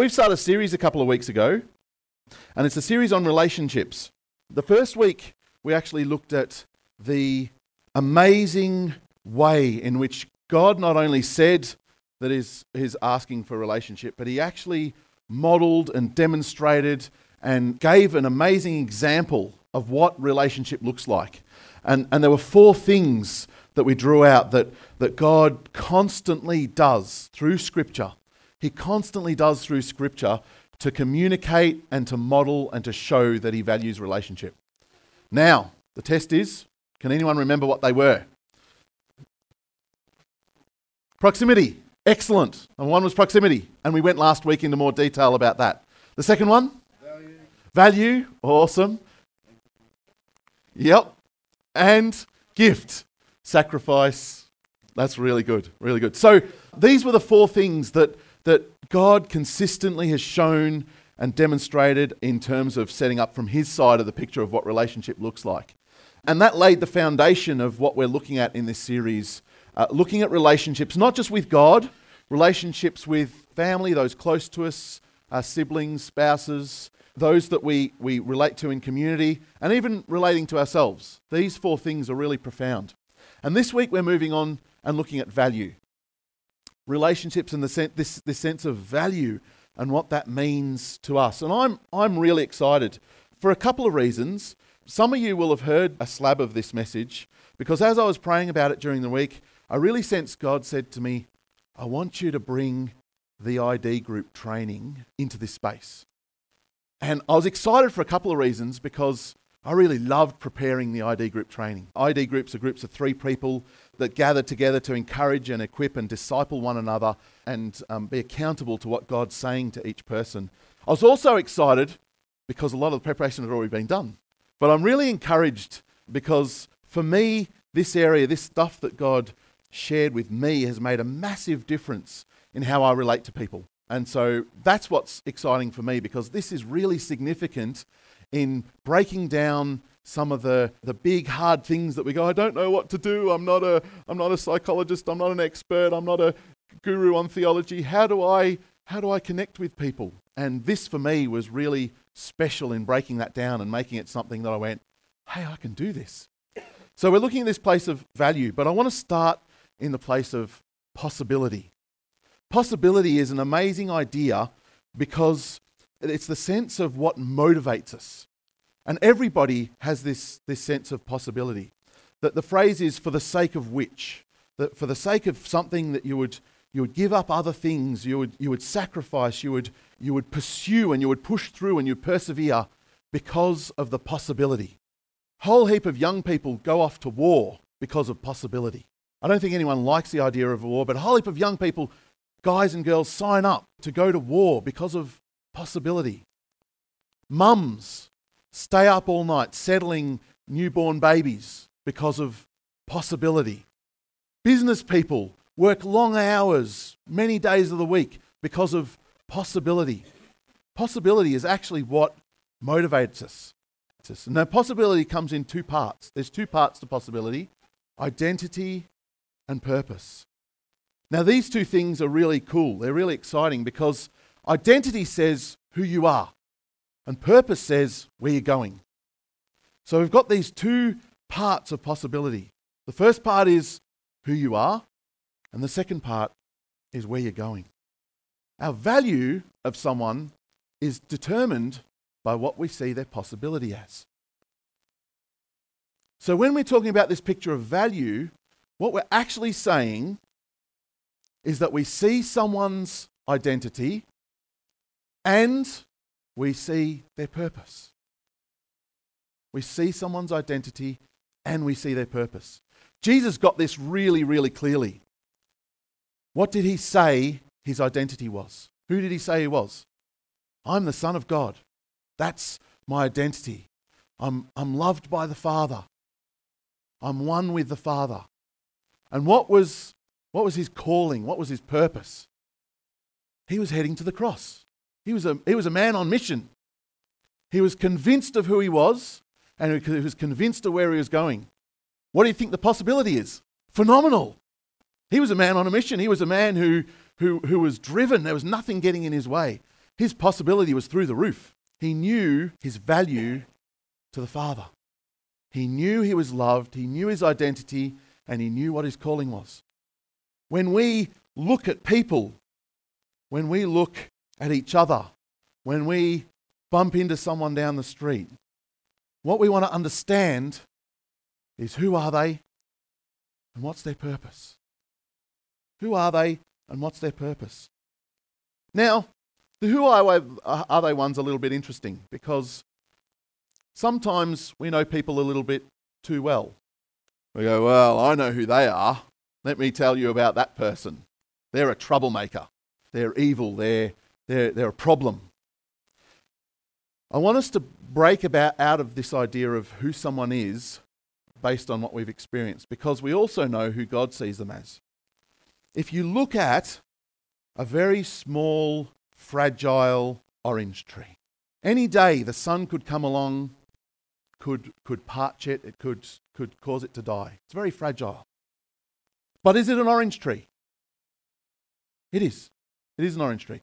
we've started a series a couple of weeks ago, and it's a series on relationships. The first week, we actually looked at the amazing way in which God not only said that he's, he's asking for relationship, but he actually modeled and demonstrated and gave an amazing example of what relationship looks like. And, and there were four things that we drew out that, that God constantly does through Scripture. He constantly does through Scripture to communicate and to model and to show that He values relationship. Now, the test is can anyone remember what they were? Proximity. Excellent. And one was proximity. And we went last week into more detail about that. The second one? Value. Value. Awesome. Yep. And gift. Sacrifice. That's really good. Really good. So these were the four things that, that God consistently has shown and demonstrated in terms of setting up from his side of the picture of what relationship looks like. And that laid the foundation of what we're looking at in this series, uh, looking at relationships, not just with God, relationships with family, those close to us, our siblings, spouses, those that we, we relate to in community, and even relating to ourselves. These four things are really profound. And this week we're moving on and looking at value. Relationships and the this, this sense of value and what that means to us. And I'm, I'm really excited for a couple of reasons. Some of you will have heard a slab of this message because as I was praying about it during the week, I really sensed God said to me, I want you to bring the ID group training into this space. And I was excited for a couple of reasons because I really loved preparing the ID group training. ID groups are groups of three people that gather together to encourage and equip and disciple one another and um, be accountable to what God's saying to each person. I was also excited because a lot of the preparation had already been done. But I'm really encouraged because for me, this area, this stuff that God shared with me has made a massive difference in how I relate to people. And so that's what's exciting for me because this is really significant in breaking down some of the, the big hard things that we go, I don't know what to do. I'm not a I'm not a psychologist, I'm not an expert, I'm not a guru on theology. How do I how do I connect with people? And this for me was really special in breaking that down and making it something that I went, hey, I can do this. So we're looking at this place of value, but I want to start in the place of possibility. Possibility is an amazing idea because it's the sense of what motivates us. And everybody has this, this sense of possibility. That the phrase is for the sake of which, that for the sake of something that you would, you would give up other things, you would, you would sacrifice, you would, you would pursue and you would push through and you'd persevere because of the possibility. Whole heap of young people go off to war because of possibility. I don't think anyone likes the idea of war, but a whole heap of young people, guys and girls, sign up to go to war because of possibility. Mums stay up all night settling newborn babies because of possibility. Business people work long hours, many days of the week because of possibility. Possibility is actually what motivates us. That possibility comes in two parts. There's two parts to possibility identity and purpose. Now, these two things are really cool. They're really exciting because identity says who you are, and purpose says where you're going. So we've got these two parts of possibility. The first part is who you are, and the second part is where you're going. Our value of someone is determined by what we see their possibility as. So when we're talking about this picture of value, what we're actually saying is that we see someone's identity and we see their purpose. We see someone's identity and we see their purpose. Jesus got this really, really clearly. What did he say his identity was? Who did he say he was? I'm the Son of God. That's my identity. I'm, I'm loved by the Father. I'm one with the Father. And what was, what was his calling? What was his purpose? He was heading to the cross. He was, a, he was a man on mission. He was convinced of who he was, and he was convinced of where he was going. What do you think the possibility is? Phenomenal. He was a man on a mission. He was a man who, who, who was driven. There was nothing getting in his way. his possibility was through the roof. He knew his value to the Father. He knew he was loved, he knew his identity, and he knew what his calling was. When we look at people, when we look at each other, when we bump into someone down the street, what we want to understand is who are they and what's their purpose? Who are they and what's their purpose? Now, the who are they one's are a little bit interesting because sometimes we know people a little bit too well. We go, well, I know who they are. Let me tell you about that person. They're a troublemaker. They're evil. They're, they're, they're a problem. I want us to break about out of this idea of who someone is based on what we've experienced because we also know who God sees them as. If you look at a very small, fragile orange tree, any day the sun could come along, could, could parch it, it could, could cause it to die. It's very fragile. But is it an orange tree? It is. It is an orange tree.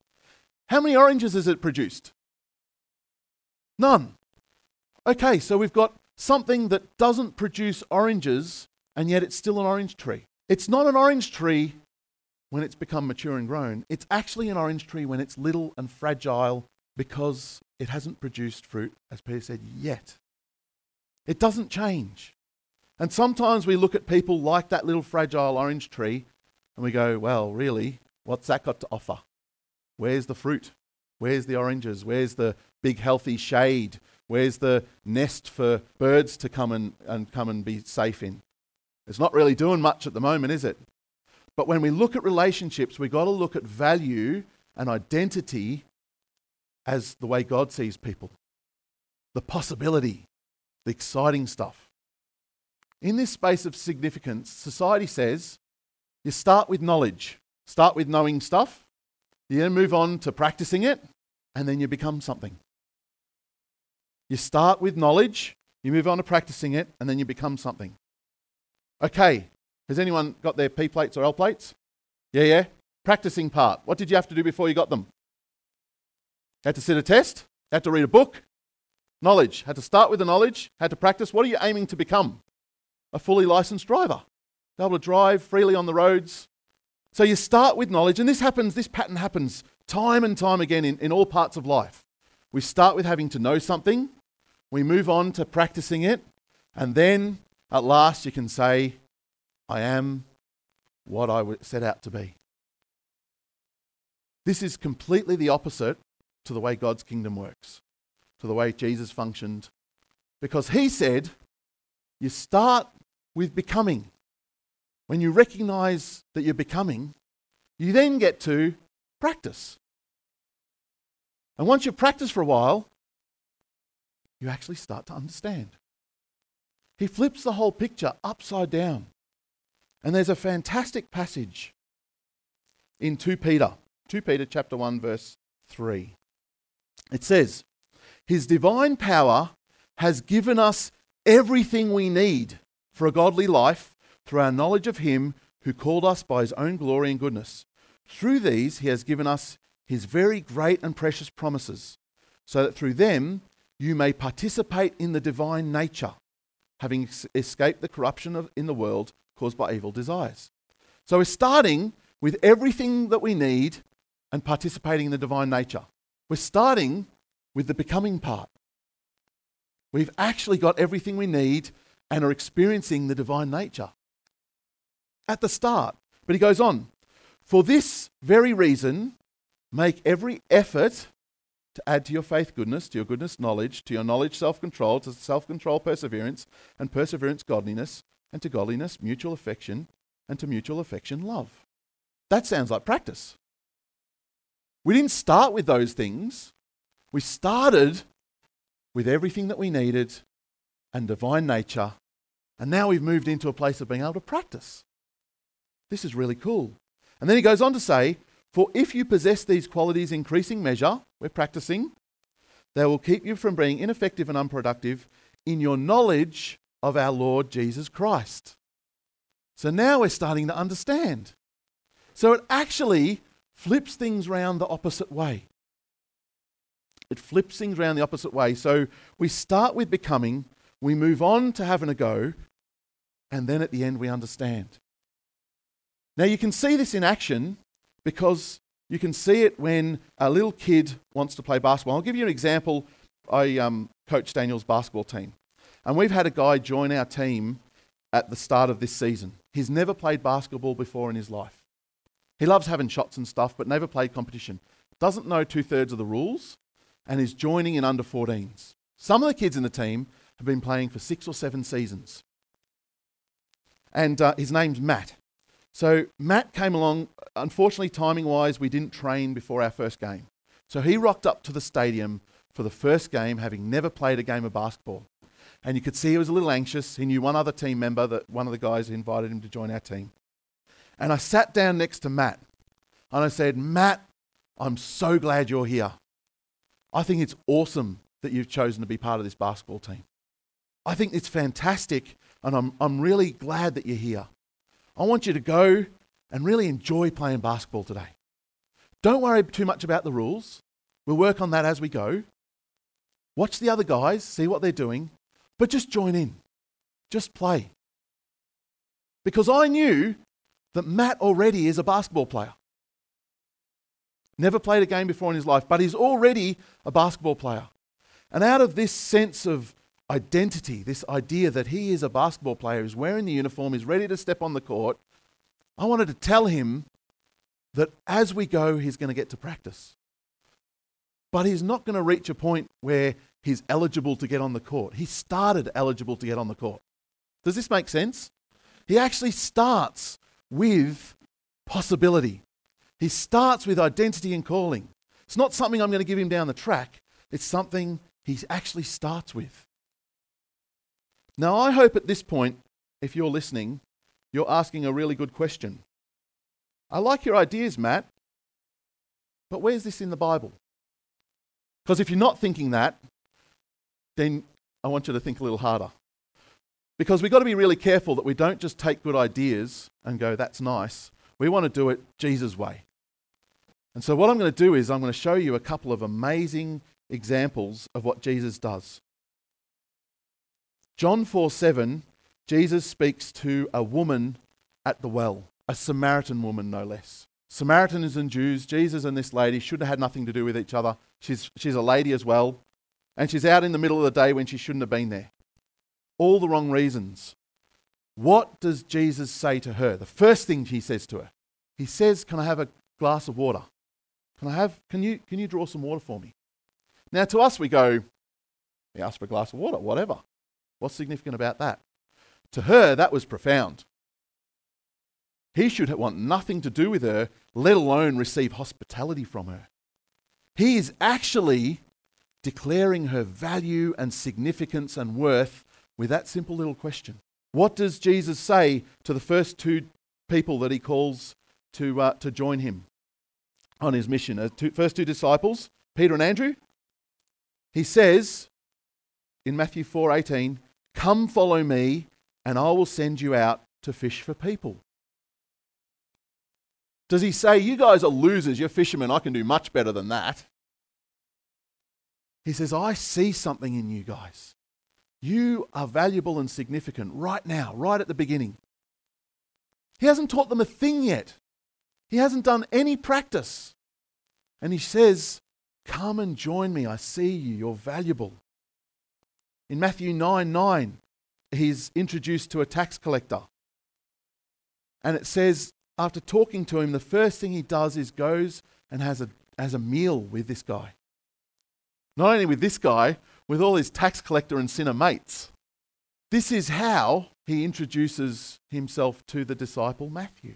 How many oranges is it produced? None. Okay, so we've got something that doesn't produce oranges, and yet it's still an orange tree. It's not an orange tree when it's become mature and grown. It's actually an orange tree when it's little and fragile because it hasn't produced fruit, as Peter said, yet. It doesn't change. And sometimes we look at people like that little fragile orange tree and we go, well, really, what's that got to offer? Where's the fruit? Where's the oranges? Where's the big healthy shade? Where's the nest for birds to come and, and come and be safe in? It's not really doing much at the moment, is it? But when we look at relationships, we've got to look at value and identity as the way God sees people. The possibility, the exciting stuff. In this space of significance, society says you start with knowledge, start with knowing stuff, you then move on to practicing it, and then you become something. You start with knowledge, you move on to practicing it, and then you become something. Okay, has anyone got their P plates or L plates? Yeah, yeah. Practicing part. What did you have to do before you got them? Had to sit a test, had to read a book. Knowledge. Had to start with the knowledge, had to practice. What are you aiming to become? A fully licensed driver. Be able to drive freely on the roads. So you start with knowledge, and this happens, this pattern happens time and time again in, in all parts of life. We start with having to know something, we move on to practicing it, and then at last you can say, I am what I set out to be. This is completely the opposite to the way God's kingdom works, to the way Jesus functioned, because he said, You start with becoming. When you recognize that you're becoming, you then get to practice. And once you've practiced for a while, you actually start to understand. He flips the whole picture upside down. And there's a fantastic passage in 2 Peter, 2 Peter chapter 1 verse 3. It says, "His divine power has given us everything we need for a godly life through our knowledge of him who called us by his own glory and goodness. Through these he has given us his very great and precious promises, so that through them you may participate in the divine nature, having escaped the corruption of, in the world caused by evil desires. So we're starting with everything that we need and participating in the divine nature. We're starting with the becoming part. We've actually got everything we need and are experiencing the divine nature at the start. But he goes on, for this very reason, make every effort to add to your faith goodness, to your goodness knowledge, to your knowledge self control, to self control perseverance, and perseverance godliness, and to godliness mutual affection, and to mutual affection love. That sounds like practice. We didn't start with those things. We started with everything that we needed and divine nature, and now we've moved into a place of being able to practice. This is really cool. And then he goes on to say, For if you possess these qualities increasing measure, we're practicing, they will keep you from being ineffective and unproductive in your knowledge of our Lord Jesus Christ. So now we're starting to understand. So it actually flips things round the opposite way. It flips things around the opposite way. So we start with becoming, we move on to having a go, and then at the end we understand. Now you can see this in action because you can see it when a little kid wants to play basketball. I'll give you an example. I um, coach Daniel's basketball team, and we've had a guy join our team at the start of this season. He's never played basketball before in his life. He loves having shots and stuff, but never played competition. Doesn't know two thirds of the rules, and is joining in under 14s. Some of the kids in the team have been playing for six or seven seasons. And uh, his name's Matt. So Matt came along. Unfortunately, timing wise, we didn't train before our first game. So he rocked up to the stadium for the first game, having never played a game of basketball. And you could see he was a little anxious. He knew one other team member, that one of the guys invited him to join our team. And I sat down next to Matt and I said, Matt, I'm so glad you're here. I think it's awesome that you've chosen to be part of this basketball team. I think it's fantastic, and I'm, I'm really glad that you're here. I want you to go and really enjoy playing basketball today. Don't worry too much about the rules. We'll work on that as we go. Watch the other guys, see what they're doing, but just join in. Just play. Because I knew that Matt already is a basketball player. Never played a game before in his life, but he's already a basketball player. And out of this sense of identity, this idea that he is a basketball player, is wearing the uniform, is ready to step on the court, I wanted to tell him that as we go, he's going to get to practice. But he's not going to reach a point where he's eligible to get on the court. He started eligible to get on the court. Does this make sense? He actually starts with possibility. He starts with identity and calling. It's not something I'm going to give him down the track, it's something he actually starts with. Now, I hope at this point, if you're listening, you're asking a really good question. I like your ideas, Matt, but where's this in the Bible? Because if you're not thinking that, then I want you to think a little harder. Because we've got to be really careful that we don't just take good ideas and go, that's nice. We want to do it Jesus' way. And so, what I'm going to do is, I'm going to show you a couple of amazing examples of what Jesus does. John 4 7, Jesus speaks to a woman at the well, a Samaritan woman, no less. Samaritans and Jews, Jesus and this lady should have had nothing to do with each other. She's, she's a lady as well, and she's out in the middle of the day when she shouldn't have been there. All the wrong reasons. What does Jesus say to her? The first thing he says to her, he says, Can I have a glass of water? Can I have, can you, can you draw some water for me? Now, to us, we go, he asked for a glass of water, whatever. What's significant about that? To her, that was profound. He should want nothing to do with her, let alone receive hospitality from her. He is actually declaring her value and significance and worth with that simple little question. What does Jesus say to the first two people that he calls to, uh, to join him? on his mission. Uh, two, first two disciples, Peter and Andrew. He says in Matthew 4:18, "Come follow me, and I will send you out to fish for people." Does he say, "You guys are losers, you're fishermen, I can do much better than that?" He says, "I see something in you guys. You are valuable and significant right now, right at the beginning." He hasn't taught them a thing yet. He hasn't done any practice. And he says, Come and join me. I see you. You're valuable. In Matthew 9 9, he's introduced to a tax collector. And it says, after talking to him, the first thing he does is goes and has a, has a meal with this guy. Not only with this guy, with all his tax collector and sinner mates. This is how he introduces himself to the disciple Matthew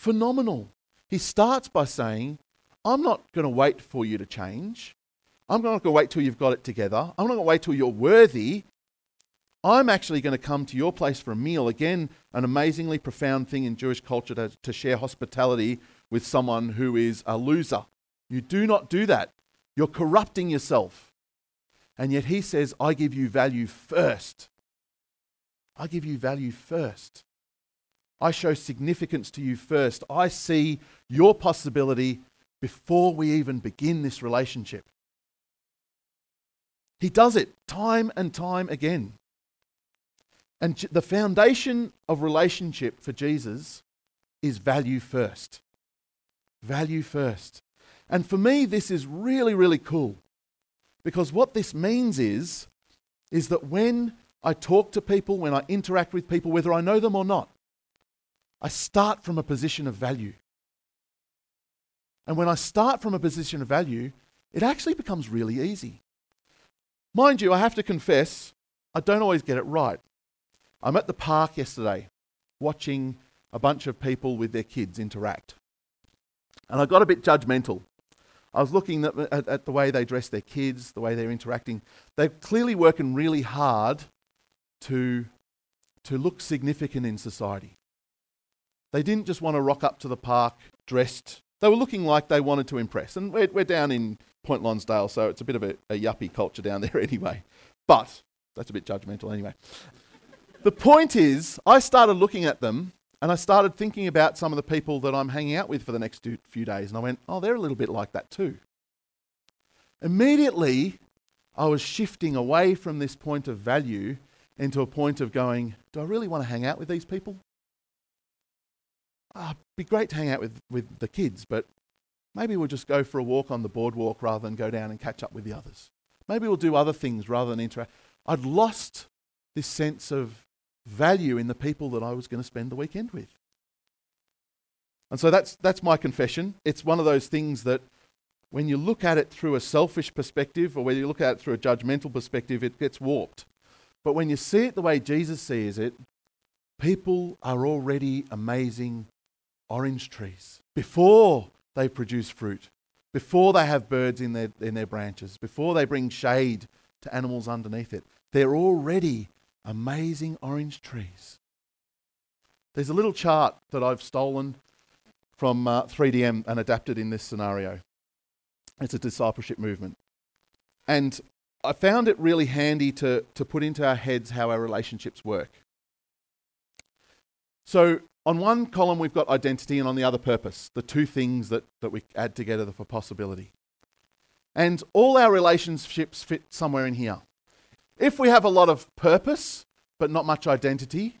phenomenal. He starts by saying, I'm not going to wait for you to change. I'm not going to wait till you've got it together. I'm not going to wait till you're worthy. I'm actually going to come to your place for a meal. Again, an amazingly profound thing in Jewish culture to, to share hospitality with someone who is a loser. You do not do that. You're corrupting yourself. And yet he says, I give you value first. I give you value first. I show significance to you first. I see your possibility before we even begin this relationship. He does it time and time again. And the foundation of relationship for Jesus is value first. Value first. And for me, this is really, really cool. Because what this means is, is that when I talk to people, when I interact with people, whether I know them or not, I start from a position of value. And when I start from a position of value, it actually becomes really easy. Mind you, I have to confess, I don't always get it right. I'm at the park yesterday watching a bunch of people with their kids interact. And I got a bit judgmental. I was looking at, at, at, the way they dress their kids, the way they're interacting. They're clearly working really hard to, to look significant in society. They didn't just want to rock up to the park dressed. They were looking like they wanted to impress. And we're, we're down in Point Lonsdale, so it's a bit of a, a yuppie culture down there anyway. But that's a bit judgmental anyway. the point is, I started looking at them and I started thinking about some of the people that I'm hanging out with for the next few days. And I went, oh, they're a little bit like that too. Immediately, I was shifting away from this point of value into a point of going, do I really want to hang out with these people? Oh, it'd be great to hang out with, with the kids, but maybe we'll just go for a walk on the boardwalk rather than go down and catch up with the others. Maybe we'll do other things rather than interact. I'd lost this sense of value in the people that I was going to spend the weekend with. And so that's, that's my confession. It's one of those things that when you look at it through a selfish perspective or whether you look at it through a judgmental perspective, it gets warped. But when you see it the way Jesus sees it, people are already amazing orange trees before they produce fruit, before they have birds in their, in their branches, before they bring shade to animals underneath it. They're already amazing orange trees. There's a little chart that I've stolen from uh, 3DM and adapted in this scenario. It's a discipleship movement. And I found it really handy to, to put into our heads how our relationships work. So, on one column, we've got identity, and on the other, purpose the two things that, that we add together for possibility. And all our relationships fit somewhere in here. If we have a lot of purpose, but not much identity,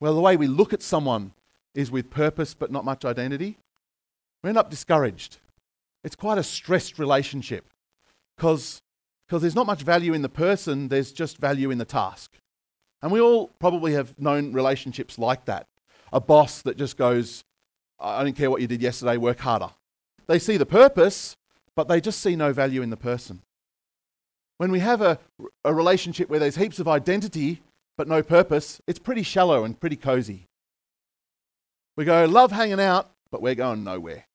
well, the way we look at someone is with purpose, but not much identity, we end up discouraged. It's quite a stressed relationship because there's not much value in the person, there's just value in the task. And we all probably have known relationships like that. A boss that just goes, I don't care what you did yesterday, work harder. They see the purpose, but they just see no value in the person. When we have a, a relationship where there's heaps of identity but no purpose, it's pretty shallow and pretty cozy. We go, love hanging out, but we're going nowhere.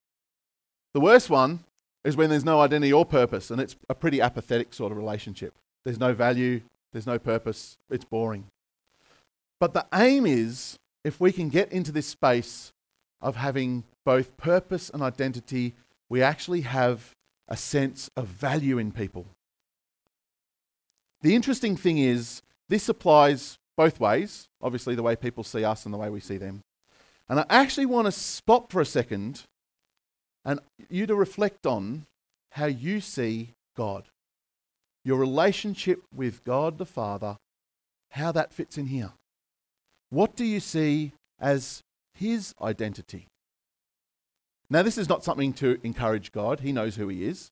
The worst one is when there's no identity or purpose, and it's a pretty apathetic sort of relationship. There's no value, there's no purpose, it's boring. But the aim is if we can get into this space of having both purpose and identity, we actually have a sense of value in people. The interesting thing is, this applies both ways obviously, the way people see us and the way we see them. And I actually want to stop for a second and you to reflect on how you see God. Your relationship with God the Father, how that fits in here. What do you see as His identity? Now, this is not something to encourage God, He knows who He is.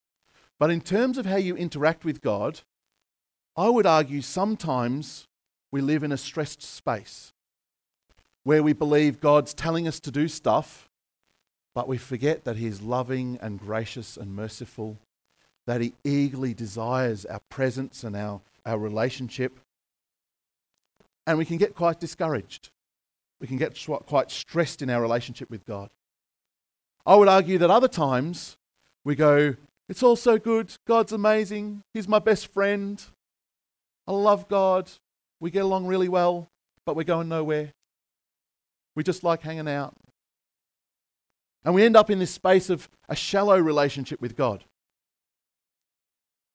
But in terms of how you interact with God, I would argue sometimes we live in a stressed space where we believe God's telling us to do stuff, but we forget that He is loving and gracious and merciful, that He eagerly desires our presence and our, our relationship. And we can get quite discouraged. We can get quite stressed in our relationship with God. I would argue that other times we go, It's all so good. God's amazing. He's my best friend. I love God. We get along really well, but we're going nowhere. We just like hanging out. And we end up in this space of a shallow relationship with God.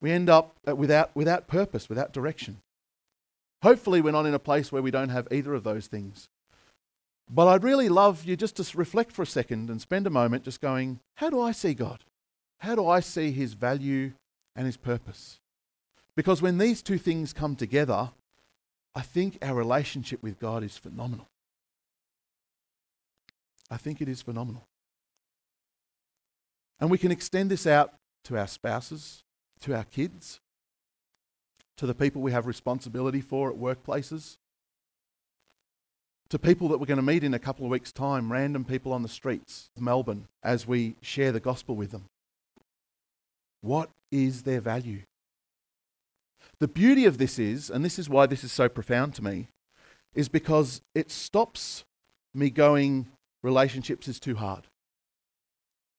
We end up uh, without, without purpose, without direction. Hopefully, we're not in a place where we don't have either of those things. But I'd really love you just to reflect for a second and spend a moment just going, how do I see God? How do I see his value and his purpose? Because when these two things come together, I think our relationship with God is phenomenal. I think it is phenomenal. And we can extend this out to our spouses, to our kids, to the people we have responsibility for at workplaces, to people that we're going to meet in a couple of weeks' time, random people on the streets of Melbourne, as we share the gospel with them. What is their value? The beauty of this is, and this is why this is so profound to me, is because it stops me going, relationships is too hard.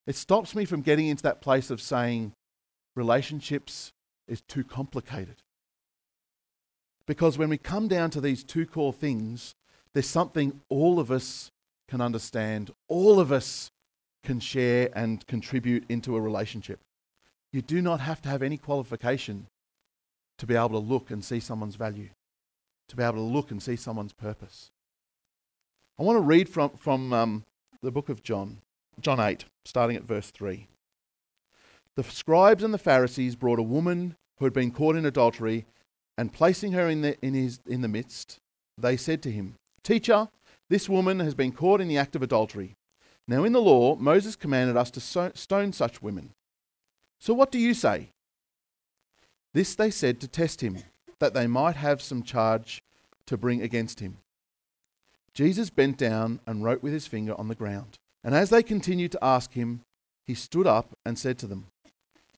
It stops me from getting into that place of saying, relationships is too complicated. Because when we come down to these two core things, there's something all of us can understand, all of us can share and contribute into a relationship. You do not have to have any qualification to be able to look and see someone's value, to be able to look and see someone's purpose. I want to read from, from um, the book of John, John 8, starting at verse 3. The scribes and the Pharisees brought a woman who had been caught in adultery, and placing her in the, in, his, in the midst, they said to him, Teacher, this woman has been caught in the act of adultery. Now, in the law, Moses commanded us to stone such women. So, what do you say? This they said to test him, that they might have some charge to bring against him. Jesus bent down and wrote with his finger on the ground. And as they continued to ask him, he stood up and said to them,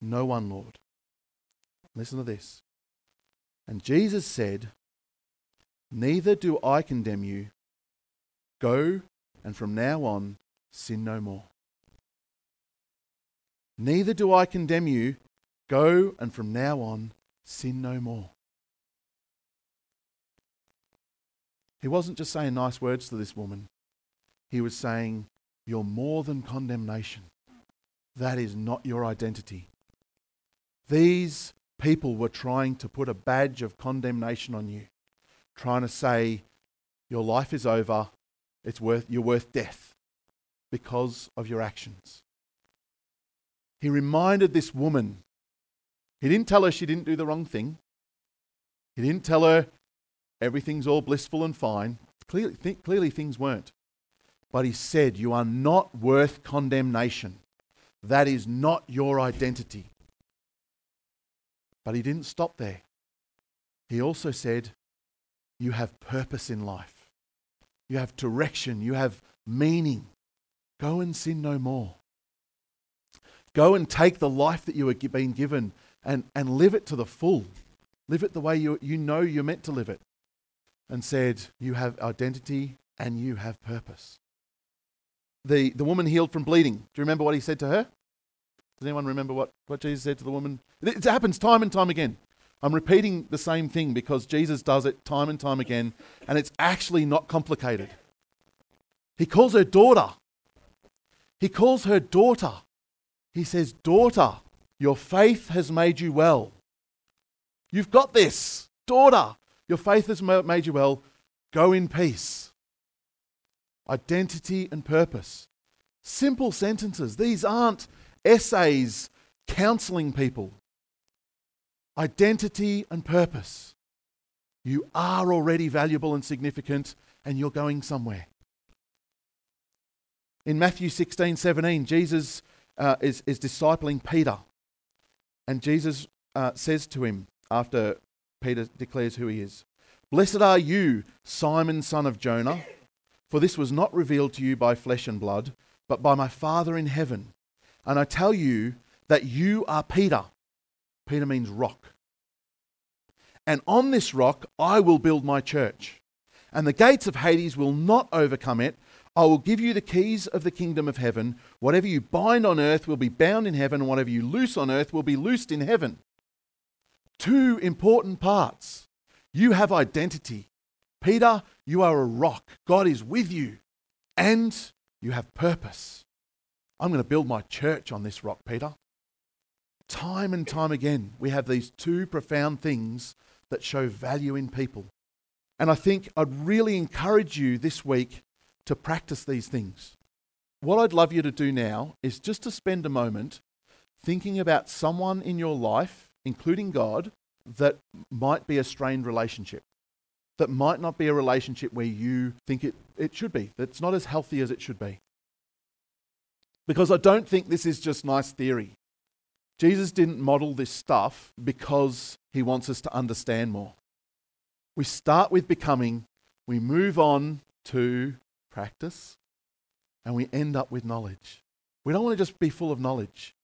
No one, Lord. Listen to this. And Jesus said, Neither do I condemn you. Go, and from now on, sin no more. Neither do I condemn you. Go and from now on sin no more. He wasn't just saying nice words to this woman, he was saying, You're more than condemnation. That is not your identity. These people were trying to put a badge of condemnation on you, trying to say, Your life is over, it's worth, you're worth death because of your actions. He reminded this woman he didn't tell her she didn't do the wrong thing. He didn't tell her everything's all blissful and fine. Clearly, th- clearly things weren't. But he said, You are not worth condemnation. That is not your identity. But he didn't stop there. He also said, You have purpose in life, you have direction, you have meaning. Go and sin no more. Go and take the life that you have been given and, and live it to the full. Live it the way you, you know you're meant to live it. And said, You have identity and you have purpose. The, the woman healed from bleeding. Do you remember what he said to her? Does anyone remember what, what Jesus said to the woman? It, it happens time and time again. I'm repeating the same thing because Jesus does it time and time again, and it's actually not complicated. He calls her daughter. He calls her daughter. He says, Daughter, your faith has made you well. You've got this. Daughter, your faith has made you well. Go in peace. Identity and purpose. Simple sentences. These aren't essays counseling people. Identity and purpose. You are already valuable and significant, and you're going somewhere. In Matthew 16 17, Jesus uh, is, is discipling Peter. And Jesus uh, says to him, after Peter declares who he is Blessed are you, Simon, son of Jonah, for this was not revealed to you by flesh and blood, but by my Father in heaven. And I tell you that you are Peter. Peter means rock. And on this rock I will build my church, and the gates of Hades will not overcome it. I will give you the keys of the kingdom of heaven. Whatever you bind on earth will be bound in heaven, and whatever you loose on earth will be loosed in heaven. Two important parts. You have identity. Peter, you are a rock. God is with you. And you have purpose. I'm going to build my church on this rock, Peter. Time and time again, we have these two profound things that show value in people. And I think I'd really encourage you this week to practice these things. What I'd love you to do now is just to spend a moment thinking about someone in your life, including God, that might be a strained relationship, that might not be a relationship where you think it, it should be, that's not as healthy as it should be. Because I don't think this is just nice theory. Jesus didn't model this stuff because he wants us to understand more. We start with becoming, we move on to practice, and we end up with knowledge. We don't want to just be full of knowledge.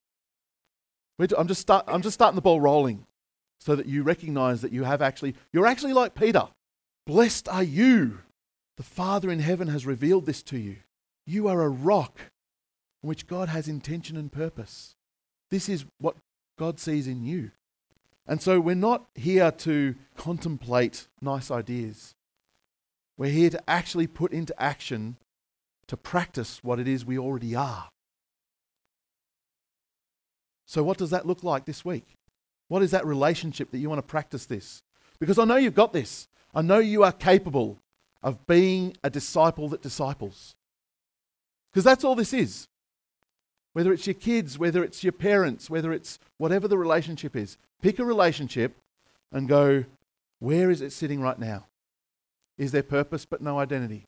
I'm just, start, I'm just starting the ball rolling so that you recognize that you have actually, you're actually like Peter. Blessed are you. The Father in heaven has revealed this to you. You are a rock in which God has intention and purpose. This is what God sees in you. And so we're not here to contemplate nice ideas. We're here to actually put into action, to practice what it is we already are. So, what does that look like this week? What is that relationship that you want to practice this? Because I know you've got this. I know you are capable of being a disciple that disciples. Because that's all this is whether it's your kids, whether it's your parents, whether it's whatever the relationship is. Pick a relationship and go, where is it sitting right now? Is there purpose but no identity?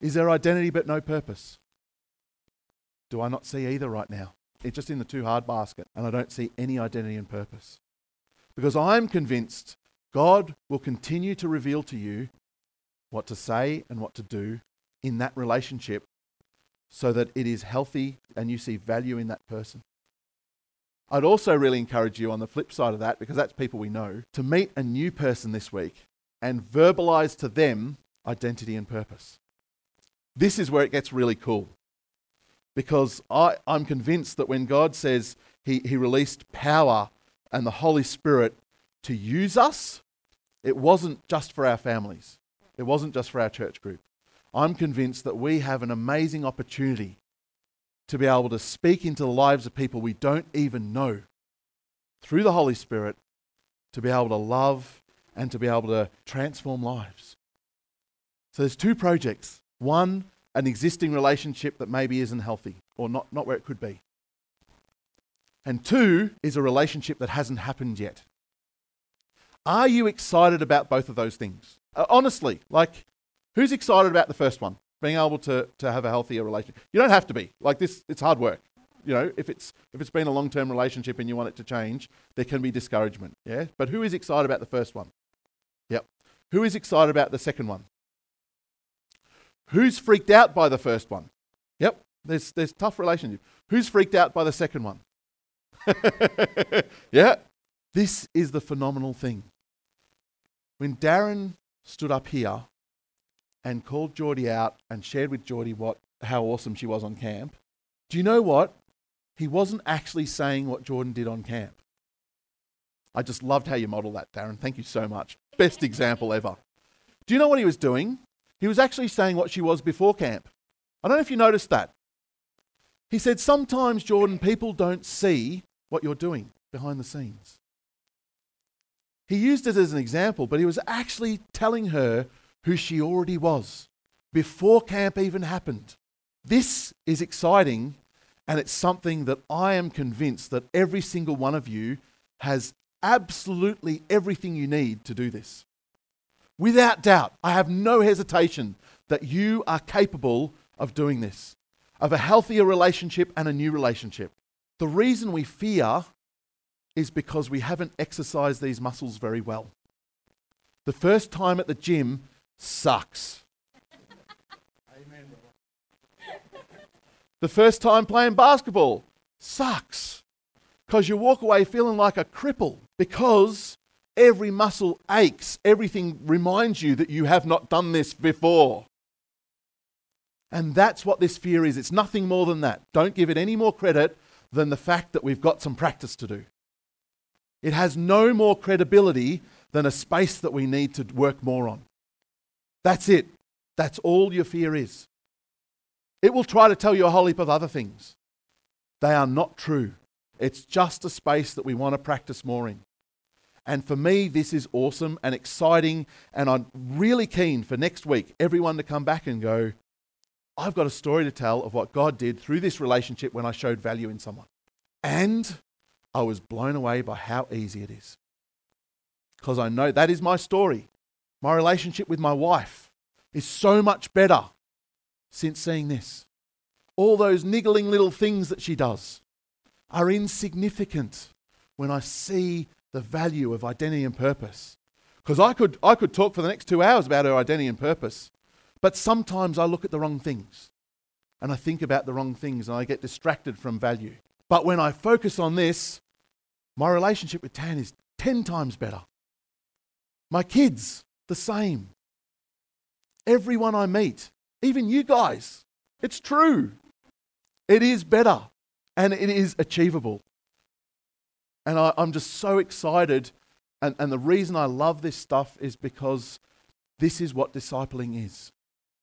Is there identity but no purpose? Do I not see either right now? It's just in the too hard basket, and I don't see any identity and purpose. Because I'm convinced God will continue to reveal to you what to say and what to do in that relationship so that it is healthy and you see value in that person. I'd also really encourage you on the flip side of that, because that's people we know, to meet a new person this week and verbalize to them identity and purpose. This is where it gets really cool. Because I, I'm convinced that when God says he, he released power and the Holy Spirit to use us, it wasn't just for our families, it wasn't just for our church group. I'm convinced that we have an amazing opportunity to be able to speak into the lives of people we don't even know through the Holy Spirit to be able to love and to be able to transform lives. So there's two projects. One, an existing relationship that maybe isn't healthy or not, not where it could be. And two is a relationship that hasn't happened yet. Are you excited about both of those things? Uh, honestly, like Who's excited about the first one? Being able to, to have a healthier relationship. You don't have to be. Like this, it's hard work. You know, if it's if it's been a long term relationship and you want it to change, there can be discouragement. Yeah? But who is excited about the first one? Yep. Who is excited about the second one? Who's freaked out by the first one? Yep. There's there's tough relationship. Who's freaked out by the second one? yeah. This is the phenomenal thing. When Darren stood up here and called Geordie out and shared with Geordie what how awesome she was on camp. Do you know what? He wasn't actually saying what Jordan did on camp. I just loved how you model that, Darren. Thank you so much. Best example ever. Do you know what he was doing? He was actually saying what she was before camp. I don't know if you noticed that. He said, Sometimes, Jordan, people don't see what you're doing behind the scenes. He used it as an example, but he was actually telling her who she already was before camp even happened. This is exciting, and it's something that I am convinced that every single one of you has absolutely everything you need to do this. Without doubt, I have no hesitation that you are capable of doing this, of a healthier relationship and a new relationship. The reason we fear is because we haven't exercised these muscles very well. The first time at the gym, sucks. Amen, the first time playing basketball sucks because you walk away feeling like a cripple because every muscle aches. Everything reminds you that you have not done this before. And that's what this fear is. It's nothing more than that. Don't give it any more credit than the fact that we've got some practice to do. It has no more credibility than a space that we need to work more on. That's it. That's all your fear is. It will try to tell you a whole heap of other things. They are not true. It's just a space that we want to practice more in. And for me, this is awesome and exciting. And I'm really keen for next week, everyone to come back and go, I've got a story to tell of what God did through this relationship when I showed value in someone. And I was blown away by how easy it is. Because I know that is my story. My relationship with my wife is so much better since seeing this. All those niggling little things that she does are insignificant when I see the value of identity and purpose. Because I could, I could talk for the next two hours about her identity and purpose, but sometimes I look at the wrong things and I think about the wrong things and I get distracted from value. But when I focus on this, my relationship with Tan is 10 times better. My kids, the same. Everyone I meet, even you guys, it's true. It is better and it is achievable. And I, am just so excited. And, and the reason I love this stuff is because this is what discipling is.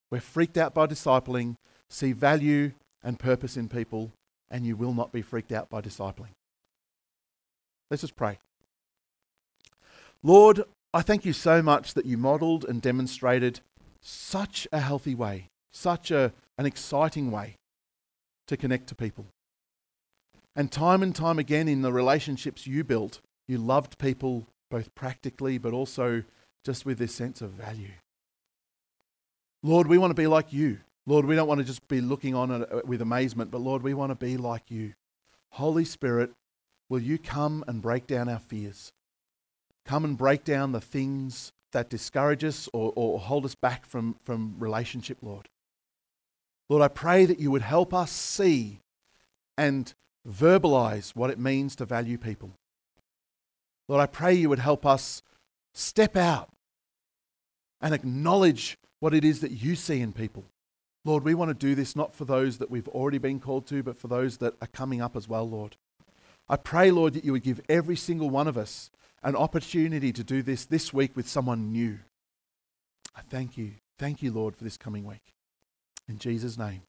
We're freaked out by discipling, see value and purpose in people, and you will not be freaked out by discipling. Let's just pray. Lord, I thank you so much that you modeled and demonstrated such a healthy way, such a, an exciting way to connect to people. And time and time again in the relationships you built, you loved people both practically but also just with this sense of value. Lord, we want to be like you. Lord, we don't want to just be looking on uh, with amazement, but Lord, we want to be like you. Holy Spirit, will you come and break down our fears? Come and break down the things that discourage us or, or hold us back from, from relationship, Lord. Lord, I pray that you would help us see and verbalize what it means to value people. Lord, I pray you would help us step out and acknowledge what it is that you see in people. Lord, we want to do this not for those that we've already been called to, but for those that are coming up as well, Lord. I pray, Lord, that you would give every single one of us an opportunity to do this this week with someone new. I thank you. Thank you, Lord, for this coming week. In Jesus' name.